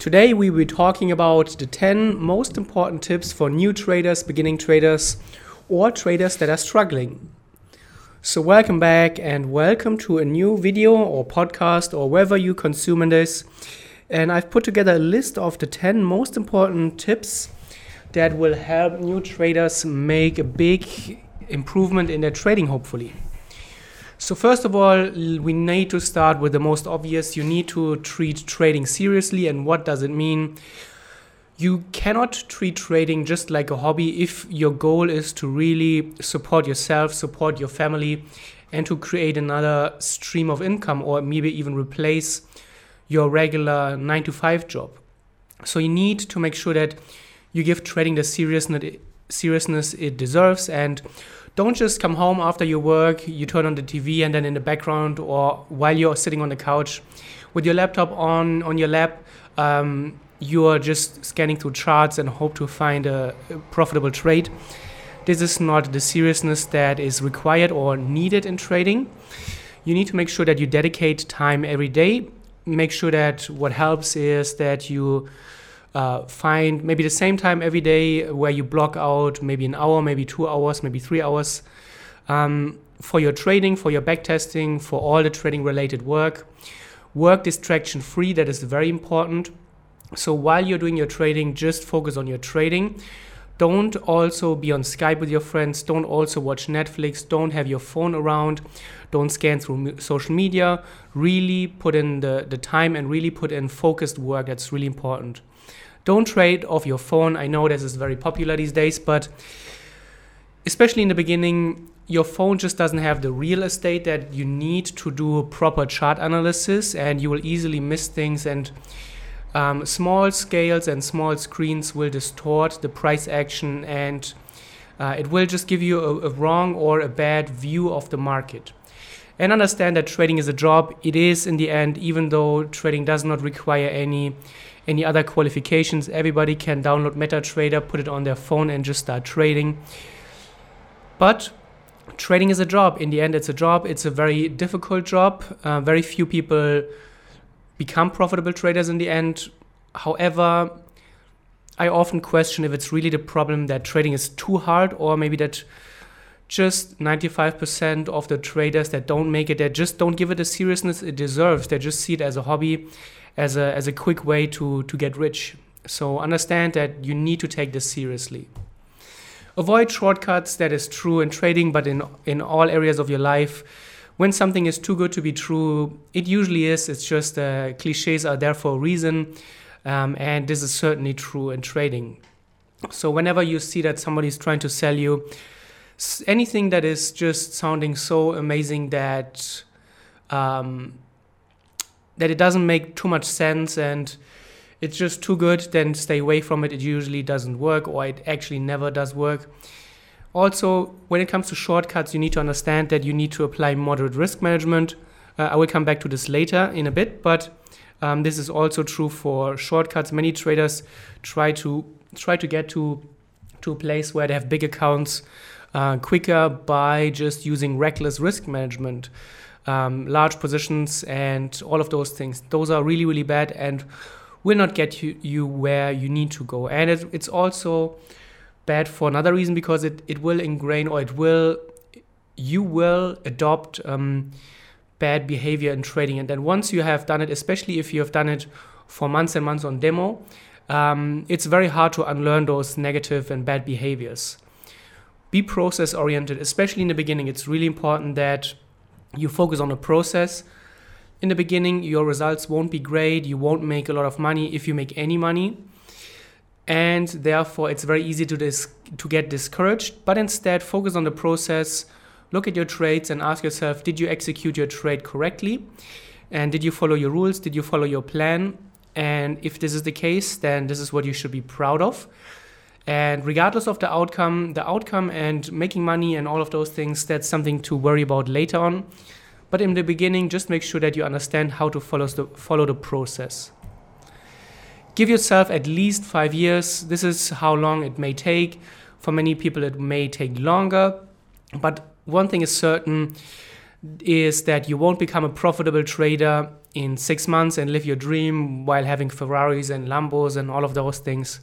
Today we will be talking about the 10 most important tips for new traders, beginning traders, or traders that are struggling. So, welcome back and welcome to a new video or podcast or wherever you consume this. And I've put together a list of the 10 most important tips that will help new traders make a big improvement in their trading, hopefully. So first of all, we need to start with the most obvious. You need to treat trading seriously. And what does it mean? You cannot treat trading just like a hobby if your goal is to really support yourself, support your family, and to create another stream of income or maybe even replace your regular 9 to 5 job. So you need to make sure that you give trading the seriousness it deserves and don't just come home after your work, you turn on the TV and then in the background or while you're sitting on the couch with your laptop on on your lap, um, you are just scanning through charts and hope to find a, a profitable trade. This is not the seriousness that is required or needed in trading. You need to make sure that you dedicate time every day. Make sure that what helps is that you uh, find maybe the same time every day where you block out maybe an hour, maybe two hours, maybe three hours um, for your trading, for your backtesting, for all the trading related work. Work distraction free, that is very important. So while you're doing your trading, just focus on your trading. Don't also be on Skype with your friends. Don't also watch Netflix. Don't have your phone around. Don't scan through social media. Really put in the, the time and really put in focused work. That's really important. Don't trade off your phone. I know this is very popular these days, but especially in the beginning, your phone just doesn't have the real estate that you need to do proper chart analysis, and you will easily miss things. And um, small scales and small screens will distort the price action, and uh, it will just give you a, a wrong or a bad view of the market and understand that trading is a job. It is in the end, even though trading does not require any any other qualifications. Everybody can download MetaTrader, put it on their phone, and just start trading. But trading is a job. In the end, it's a job. It's a very difficult job. Uh, very few people become profitable traders in the end. However, I often question if it's really the problem that trading is too hard, or maybe that just 95% of the traders that don't make it, they just don't give it the seriousness it deserves. They just see it as a hobby as a as a quick way to to get rich. So understand that you need to take this seriously. Avoid shortcuts. That is true in trading, but in in all areas of your life. When something is too good to be true, it usually is. It's just uh, cliches are there for a reason, um, and this is certainly true in trading. So whenever you see that somebody is trying to sell you anything that is just sounding so amazing that um, that it doesn't make too much sense and it's just too good, then stay away from it. It usually doesn't work or it actually never does work. Also, when it comes to shortcuts, you need to understand that you need to apply moderate risk management. Uh, I will come back to this later in a bit, but um, this is also true for shortcuts. Many traders try to try to get to to a place where they have big accounts uh, quicker by just using reckless risk management um, large positions, and all of those things. Those are really, really bad and will not get you, you where you need to go. And it, it's also bad for another reason because it, it will ingrain or it will, you will adopt um, bad behavior in trading. And then once you have done it, especially if you have done it for months and months on demo, um, it's very hard to unlearn those negative and bad behaviors. Be process oriented, especially in the beginning. It's really important that you focus on a process. In the beginning, your results won't be great. You won't make a lot of money if you make any money. And therefore, it's very easy to, dis- to get discouraged. But instead, focus on the process. Look at your trades and ask yourself did you execute your trade correctly? And did you follow your rules? Did you follow your plan? And if this is the case, then this is what you should be proud of. And regardless of the outcome, the outcome and making money and all of those things, that's something to worry about later on. But in the beginning, just make sure that you understand how to follow the, follow the process. Give yourself at least five years. This is how long it may take. For many people, it may take longer. But one thing is certain is that you won't become a profitable trader in six months and live your dream while having Ferraris and Lambos and all of those things.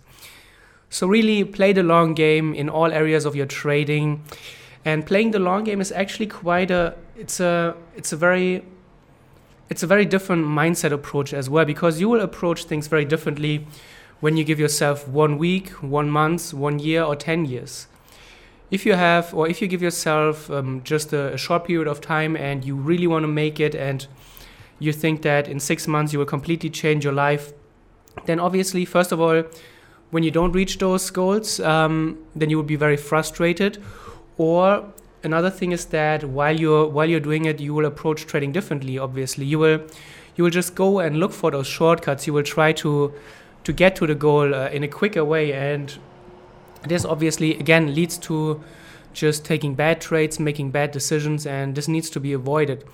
So, really play the long game in all areas of your trading. And playing the long game is actually quite a it's a it's a very it's a very different mindset approach as well because you will approach things very differently when you give yourself one week, one month, one year, or 10 years. If you have, or if you give yourself um, just a, a, short period of time and you really want to make it and you think that in six months you will completely change your life, then obviously, first of all, when you don't reach those goals, um, then you will be very frustrated. Or another thing is that while you're while you're doing it, you will approach trading differently. Obviously, you will you will just go and look for those shortcuts. You will try to to get to the goal uh, in a quicker way, and this obviously again leads to just taking bad trades, making bad decisions, and this needs to be avoided.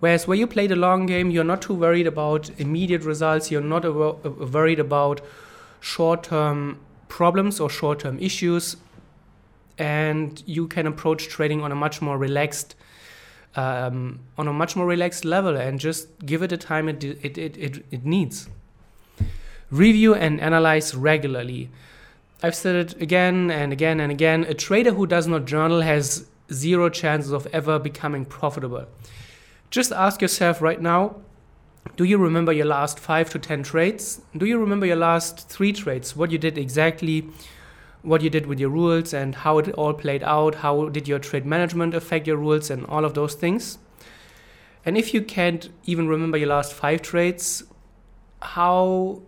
Whereas where you play the long game, you're not too worried about immediate results. You're not worried about short-term problems or short-term issues and you can approach trading on a much more relaxed um, on a much more relaxed level and just give it the time it, it, it, it, it needs. Review and analyze regularly. I've said it again and again and again. A trader who does not journal has zero chances of ever becoming profitable. Just ask yourself right now do you remember your last five to 10 trades? Do you remember your last three trades? What you did exactly? what you did with your rules and how it all played out, how did your trade management affect your rules, and all of those things. And if you can't even remember your last five trades, how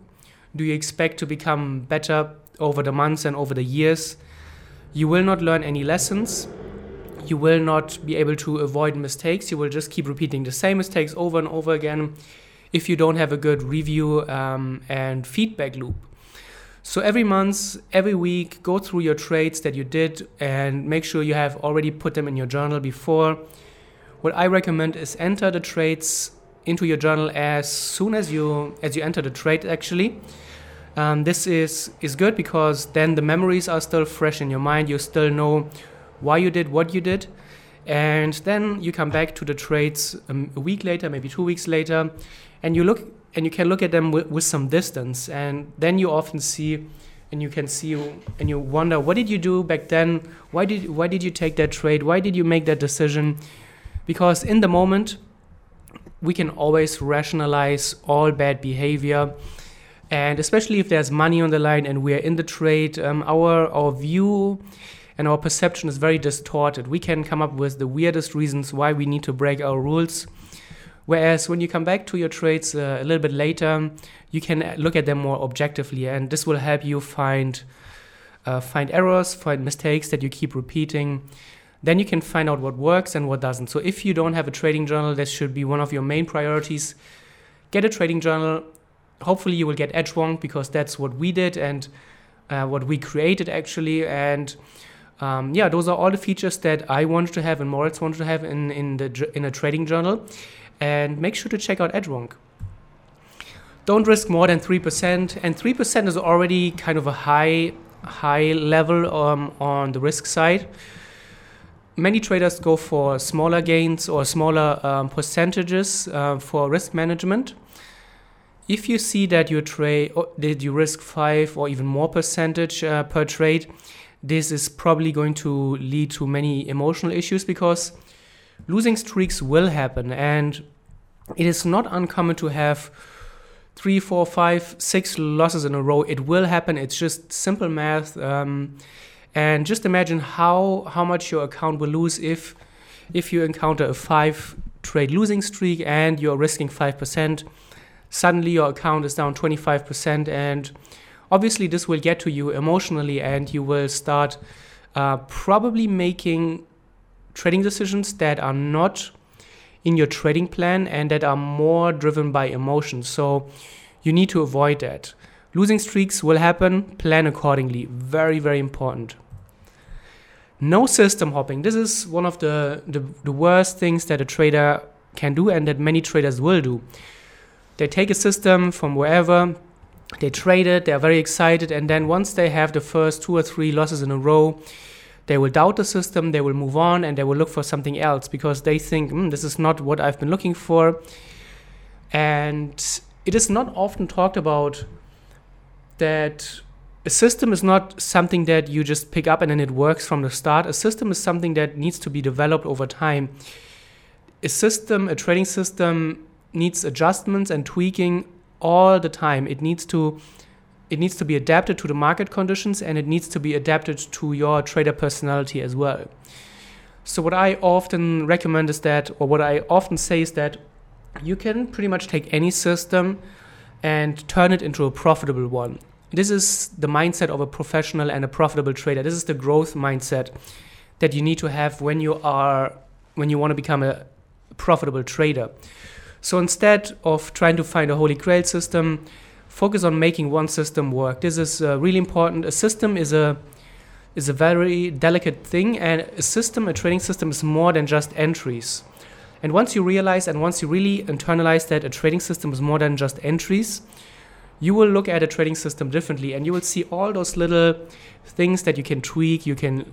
do you expect to become better over the months and over the years? You will not learn any lessons. You will not be able to avoid mistakes. You will just keep repeating the same mistakes over and over again if you don't have a good review um, and feedback loop. So every month, every week, go through your trades that you did and make sure you have already put them in your journal before. What I recommend is enter the trades into your journal as soon as you as you enter the trade actually. Um, this is is good because then the memories are still fresh in your mind. You still know why you did what you did, and then you come back to the trades um, a week later, maybe two weeks later, and you look and you can look at them with, with some distance. And then you often see and you can see and you wonder what did you do back then? Why did why did you take that trade? Why did you make that decision? Because in the moment we can always rationalize all bad behavior. And especially if there's money on the line and we are in the trade um, our our view and our perception is very distorted. We can come up with the weirdest reasons why we need to break our rules Whereas when you come back to your trades uh, a little bit later, you can look at them more objectively, and this will help you find uh, find errors, find mistakes that you keep repeating. Then you can find out what works and what doesn't. So if you don't have a trading journal, this should be one of your main priorities. Get a trading journal. Hopefully, you will get Edgewonk because that's what we did and uh, what we created actually. And um, yeah, those are all the features that I wanted to have and Moritz wanted to have in in the in a trading journal and make sure to check out Edgewonk. Don't risk more than 3%, and 3% is already kind of a high high level um, on the risk side. Many traders go for smaller gains or smaller um, percentages uh, for risk management. If you see that you trade, that you risk five or even more percentage uh, per trade, this is probably going to lead to many emotional issues because losing streaks will happen and it is not uncommon to have three, four, five, six losses in a row. It will happen. It's just simple math. Um, and just imagine how how much your account will lose if if you encounter a five trade losing streak and you're risking five percent. Suddenly your account is down 25%, and obviously this will get to you emotionally, and you will start uh, probably making trading decisions that are not in your trading plan and that are more driven by emotions. So you need to avoid that. Losing streaks will happen, plan accordingly. Very, very important. No system hopping. This is one of the, the, the worst things that a trader can do and that many traders will do. They take a system from wherever, they trade it, they're very excited, and then once they have the first two or three losses in a row, they will doubt the system, they will move on, and they will look for something else because they think mm, this is not what I've been looking for. And it is not often talked about that a system is not something that you just pick up and then it works from the start. A system is something that needs to be developed over time. A system, a trading system, needs adjustments and tweaking all the time. It needs to it needs to be adapted to the market conditions and it needs to be adapted to your trader personality as well. So what I often recommend is that or what I often say is that you can pretty much take any system and turn it into a profitable one. This is the mindset of a professional and a profitable trader. This is the growth mindset that you need to have when you are when you want to become a profitable trader. So instead of trying to find a holy grail system, focus on making one system work. This is uh, really important. A system is a is a very delicate thing, and a system, a trading system, is more than just entries. And once you realize and once you really internalize that a trading system is more than just entries, you will look at a trading system differently, and you will see all those little things that you can tweak. You can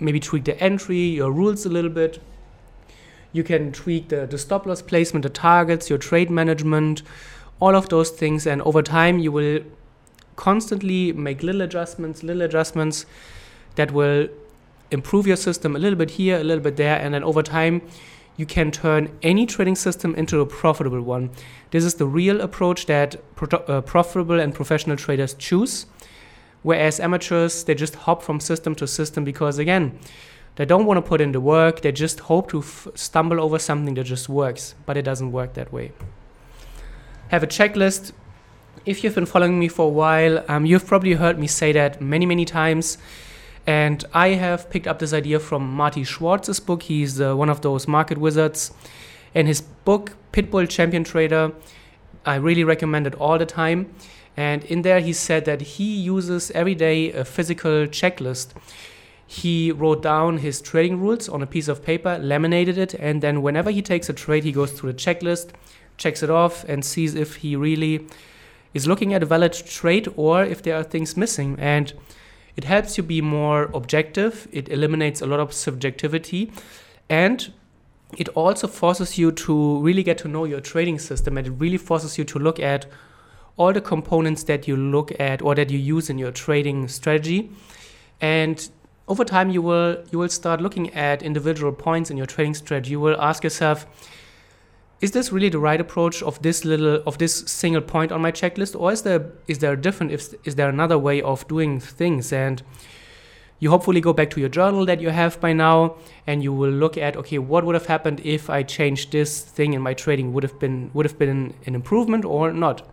maybe tweak the entry, your rules a little bit you can tweak the, the stop loss placement, the targets, your trade management, all of those things. And over time, you will constantly make little adjustments, little adjustments that will improve your system a little bit here, a little bit there. And then over time, you can turn any trading system into a profitable one. This is the real approach that pro- uh, profitable and professional traders choose. Whereas amateurs, they just hop from system to system because, again, they don't want to put in the work. They just hope to f- stumble over something that just works, but it doesn't work that way. Have a checklist. If you've been following me for a while, um, you've probably heard me say that many, many times. And I have picked up this idea from Marty Schwartz's book. He's uh, one of those market wizards. And his book, Pitbull Champion Trader, I really recommend it all the time. And in there, he said that he uses every day a physical checklist he wrote down his trading rules on a piece of paper, laminated it, and then whenever he takes a trade, he goes through the checklist, checks it off, and sees if he really is looking at a valid trade or if there are things missing. And it helps you be more objective, it eliminates a lot of subjectivity, and it also forces you to really get to know your trading system, and it really forces you to look at all the components that you look at or that you use in your trading strategy. And over time you will you will start looking at individual points in your trading strategy you will ask yourself is this really the right approach of this little of this single point on my checklist? Or is there is there a different is, is there another way of doing things? And you hopefully go back to your journal that you have by now and you will look at okay what would have happened if i changed this thing in my trading? Would have been would have been an improvement or not?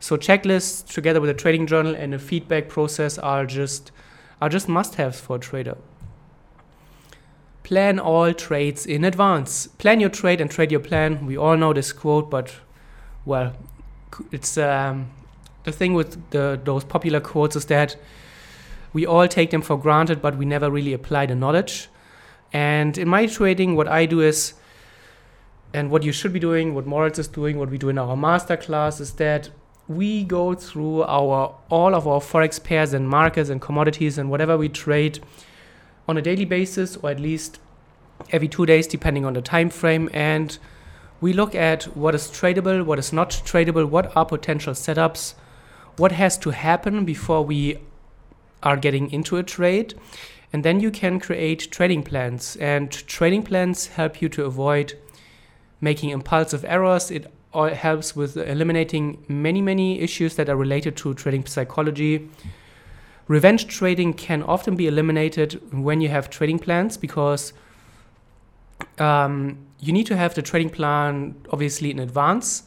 So checklists together with a trading journal and a feedback process are just are just must haves for a trader. Plan all trades in advance. Plan your trade and trade your plan. We all know this quote, but well, it's um, the thing with the, those popular quotes is that we all take them for granted, but we never really apply the knowledge. And in my trading, what I do is, and what you should be doing, what Moritz is doing, what we do in our master class is that we go through our all of our forex pairs and markets and commodities and whatever we trade on a daily basis or at least every 2 days depending on the time frame and we look at what is tradable, what is not tradable, what are potential setups, what has to happen before we are getting into a trade. And then you can create trading plans. And trading plans help you to avoid making impulsive errors. It helps with eliminating many, many issues that are related to trading psychology. Revenge trading can often be eliminated when you have trading plans because um, you need to have the trading plan obviously in advance.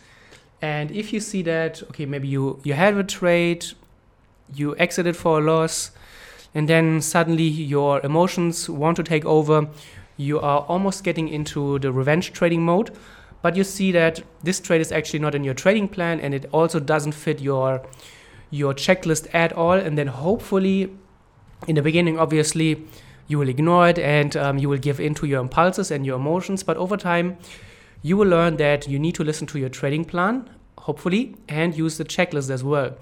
And if you see that, okay, maybe you, you have a trade, you exited for a loss, and then suddenly your emotions want to take over, you are almost getting into the revenge trading mode but you see that this trade is actually not in your trading plan and it also doesn't fit your your checklist at all and then hopefully in the beginning obviously you will ignore it and um, you will give in to your impulses and your emotions but over time you will learn that you need to listen to your trading plan hopefully and use the checklist as well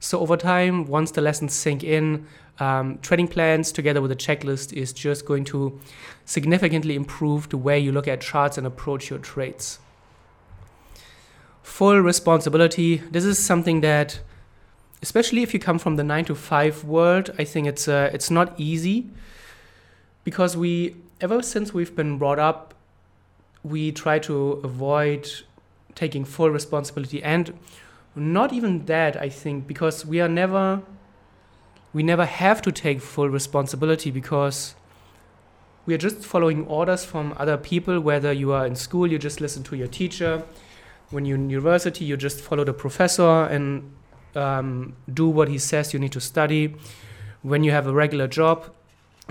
so over time once the lessons sink in um, trading plans together with a checklist is just going to significantly improve the way you look at charts and approach your trades. full responsibility. This is something that, especially if you come from the nine to five world, I think it's uh, it's not easy because we ever since we've been brought up, we try to avoid taking full responsibility. And not even that I think because we are never we never have to take full responsibility because we are just following orders from other people whether you are in school you just listen to your teacher. When you're in university you just follow the professor and um, do what he says you need to study. When you have a regular job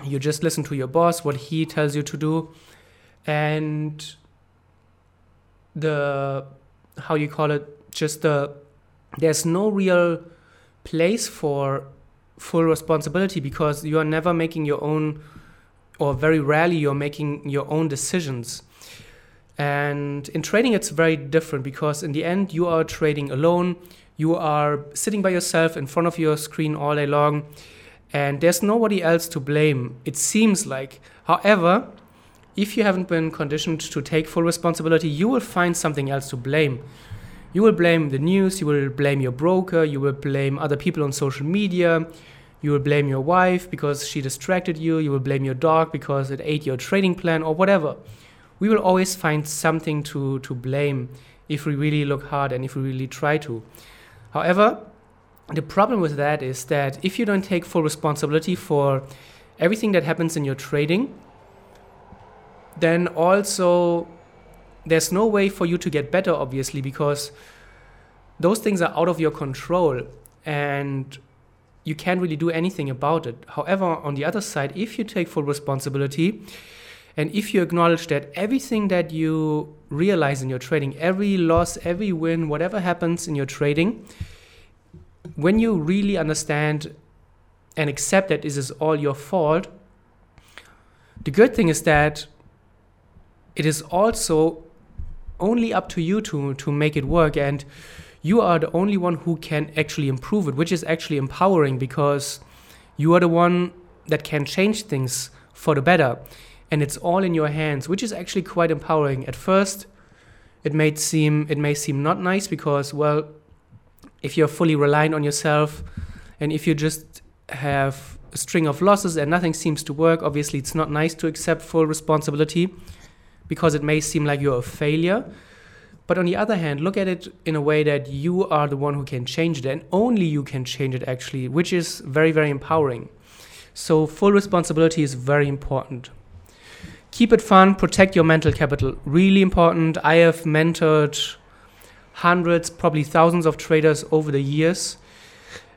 you just listen to your boss what he tells you to do and the how you call it just the there's no real place for full responsibility because you are never making your own or very rarely you're making your own decisions. And in trading it's very different because in the end you are trading alone you are sitting by yourself in front of your screen all day long and there's nobody else to blame it seems like however if you haven't been conditioned to take full responsibility you will find something else to blame you will blame the news, you will blame your broker, you will blame other people on social media, you will blame your wife because she distracted you, you will blame your dog because it ate your trading plan, or whatever. We will always find something to, to blame if we really look hard and if we really try to. However, the problem with that is that if you don't take full responsibility for everything that happens in your trading, then also there's no way for you to get better, obviously, because those things are out of your control and you can't really do anything about it. However, on the other side, if you take full responsibility and if you acknowledge that everything that you realize in your trading, every loss, every win, whatever happens in your trading, when you really understand and accept that this is all your fault, the good thing is that it is also only up to you to to make it work. And you are the only one who can actually improve it which is actually empowering because you are the one that can change things for the better and it's all in your hands which is actually quite empowering at first it may seem it may seem not nice because well if you're fully reliant on yourself and if you just have a string of losses and nothing seems to work obviously it's not nice to accept full responsibility because it may seem like you're a failure. But on the other hand, look at it in a way that you are the one who can change it, and only you can change it actually, which is very, very empowering. So, full responsibility is very important. Keep it fun, protect your mental capital. Really important. I have mentored hundreds, probably thousands of traders over the years.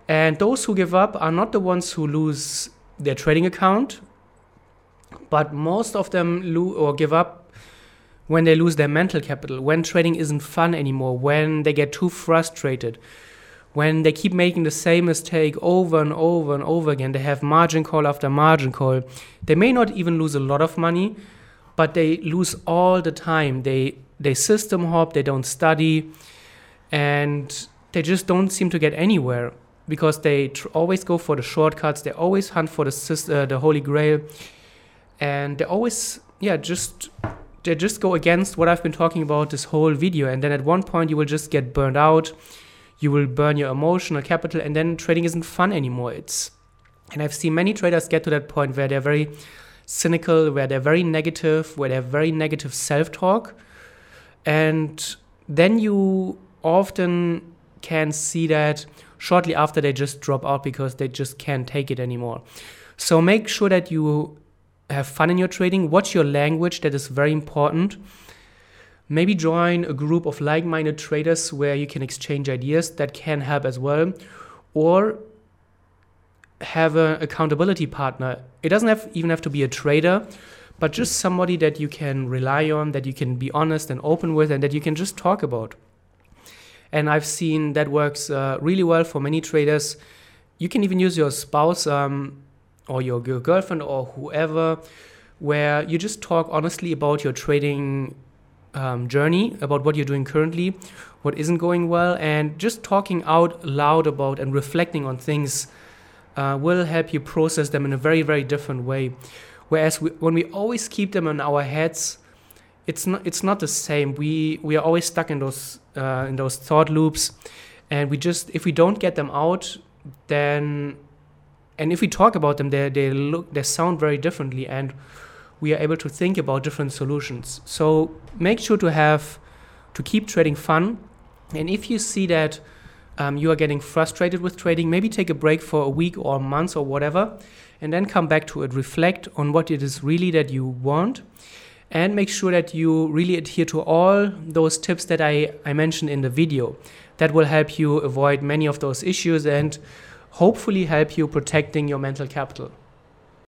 And those who give up are not the ones who lose their trading account, but most of them lose or give up when they lose their mental capital, when trading isn't fun anymore, when they get too frustrated, when they keep making the same mistake over and over and over again, they have margin call after margin call. They may not even lose a lot of money, but they lose all the time. They they system hop, they don't study, and they just don't seem to get anywhere because they tr- always go for the shortcuts. They always hunt for the uh, the holy grail, and they always yeah just they just go against what I've been talking about this whole video. And then at one point, you will just get burned out. You will burn your emotional capital, and then trading isn't fun anymore. It's and I've seen many traders get to that point where they're very cynical, where they're very negative, where they're very negative self-talk, and then you often can see that shortly after they just drop out because they just can't take it anymore. So make sure that you have fun in your trading, watch your language, that is very important. Maybe join a group of like minded traders where you can exchange ideas, that can help as well. Or have an accountability partner. It doesn't have, even have to be a trader, but just somebody that you can rely on, that you can be honest and open with, and that you can just talk about. And I've seen that works uh, really well for many traders. You can even use your spouse. Um, or your, your girlfriend or whoever, where you just talk honestly about your trading um, journey, about what you're doing currently, what isn't going well, and just talking out loud about and reflecting on things uh, will help you process them in a very, very different way. Whereas we, when we always keep them in our heads, it's not it's not the same. We we are always stuck in those uh, in those thought loops, and we just if we don't get them out, then and if we talk about them, they they look they sound very differently, and we are able to think about different solutions. So make sure to have to keep trading fun, and if you see that um, you are getting frustrated with trading, maybe take a break for a week or a month or whatever, and then come back to it. Reflect on what it is really that you want, and make sure that you really adhere to all those tips that I, I mentioned in the video. That will help you avoid many of those issues and hopefully help you protecting your mental capital.